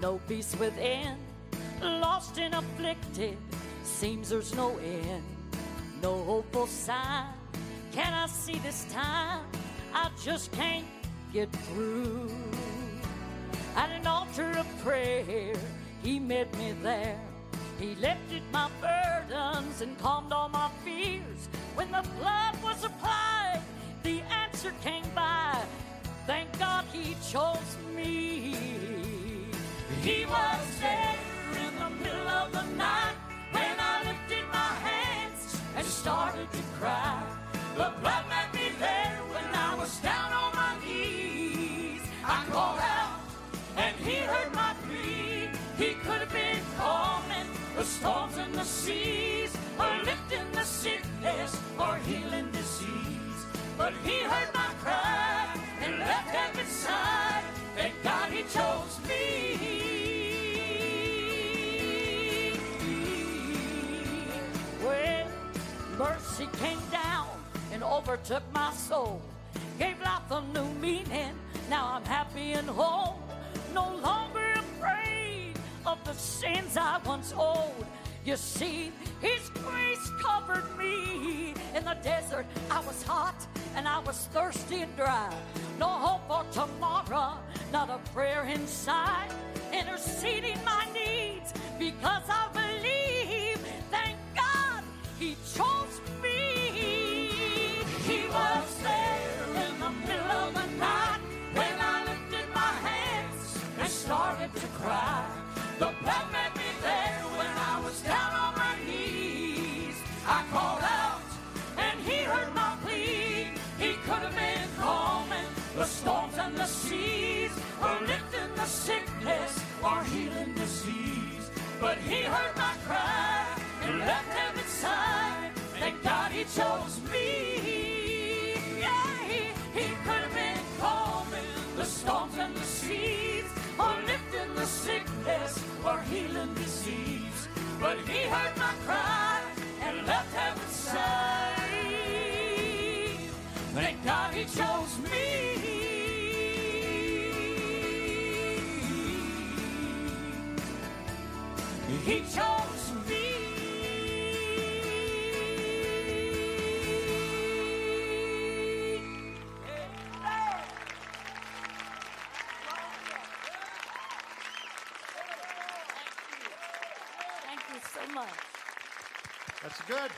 no peace within, lost and afflicted, seems there's no end, no hopeful sign. Can I see this time? I just can't get through. At an altar of prayer, he met me there. He lifted my burdens and calmed all my fears. When the blood was applied, the answer came by. Thank God he chose me. He was there in the middle of the night when I lifted my hands and started to cry. The blood met me there when I was down on my knees. I called out and he heard my plea. He could have been calming the storms and the seas, mercy came down and overtook my soul. Gave life a new meaning. Now I'm happy and whole. No longer afraid of the sins I once owed. You see, His grace covered me. In the desert, I was hot and I was thirsty and dry. No hope for tomorrow, not a prayer inside. Interceding my needs because I cry. The blood met me there when I was down on my knees. I called out and he heard my plea. He could have been calming the storms and the seas, or lifting the sickness, or healing the disease. But he heard my cry and left heaven's side. Thank God he chose me. Yeah, he, he could have been calming the storms and the seas, But he heard my cry and left heaven's side. Thank God he chose me. He chose so much. That's good.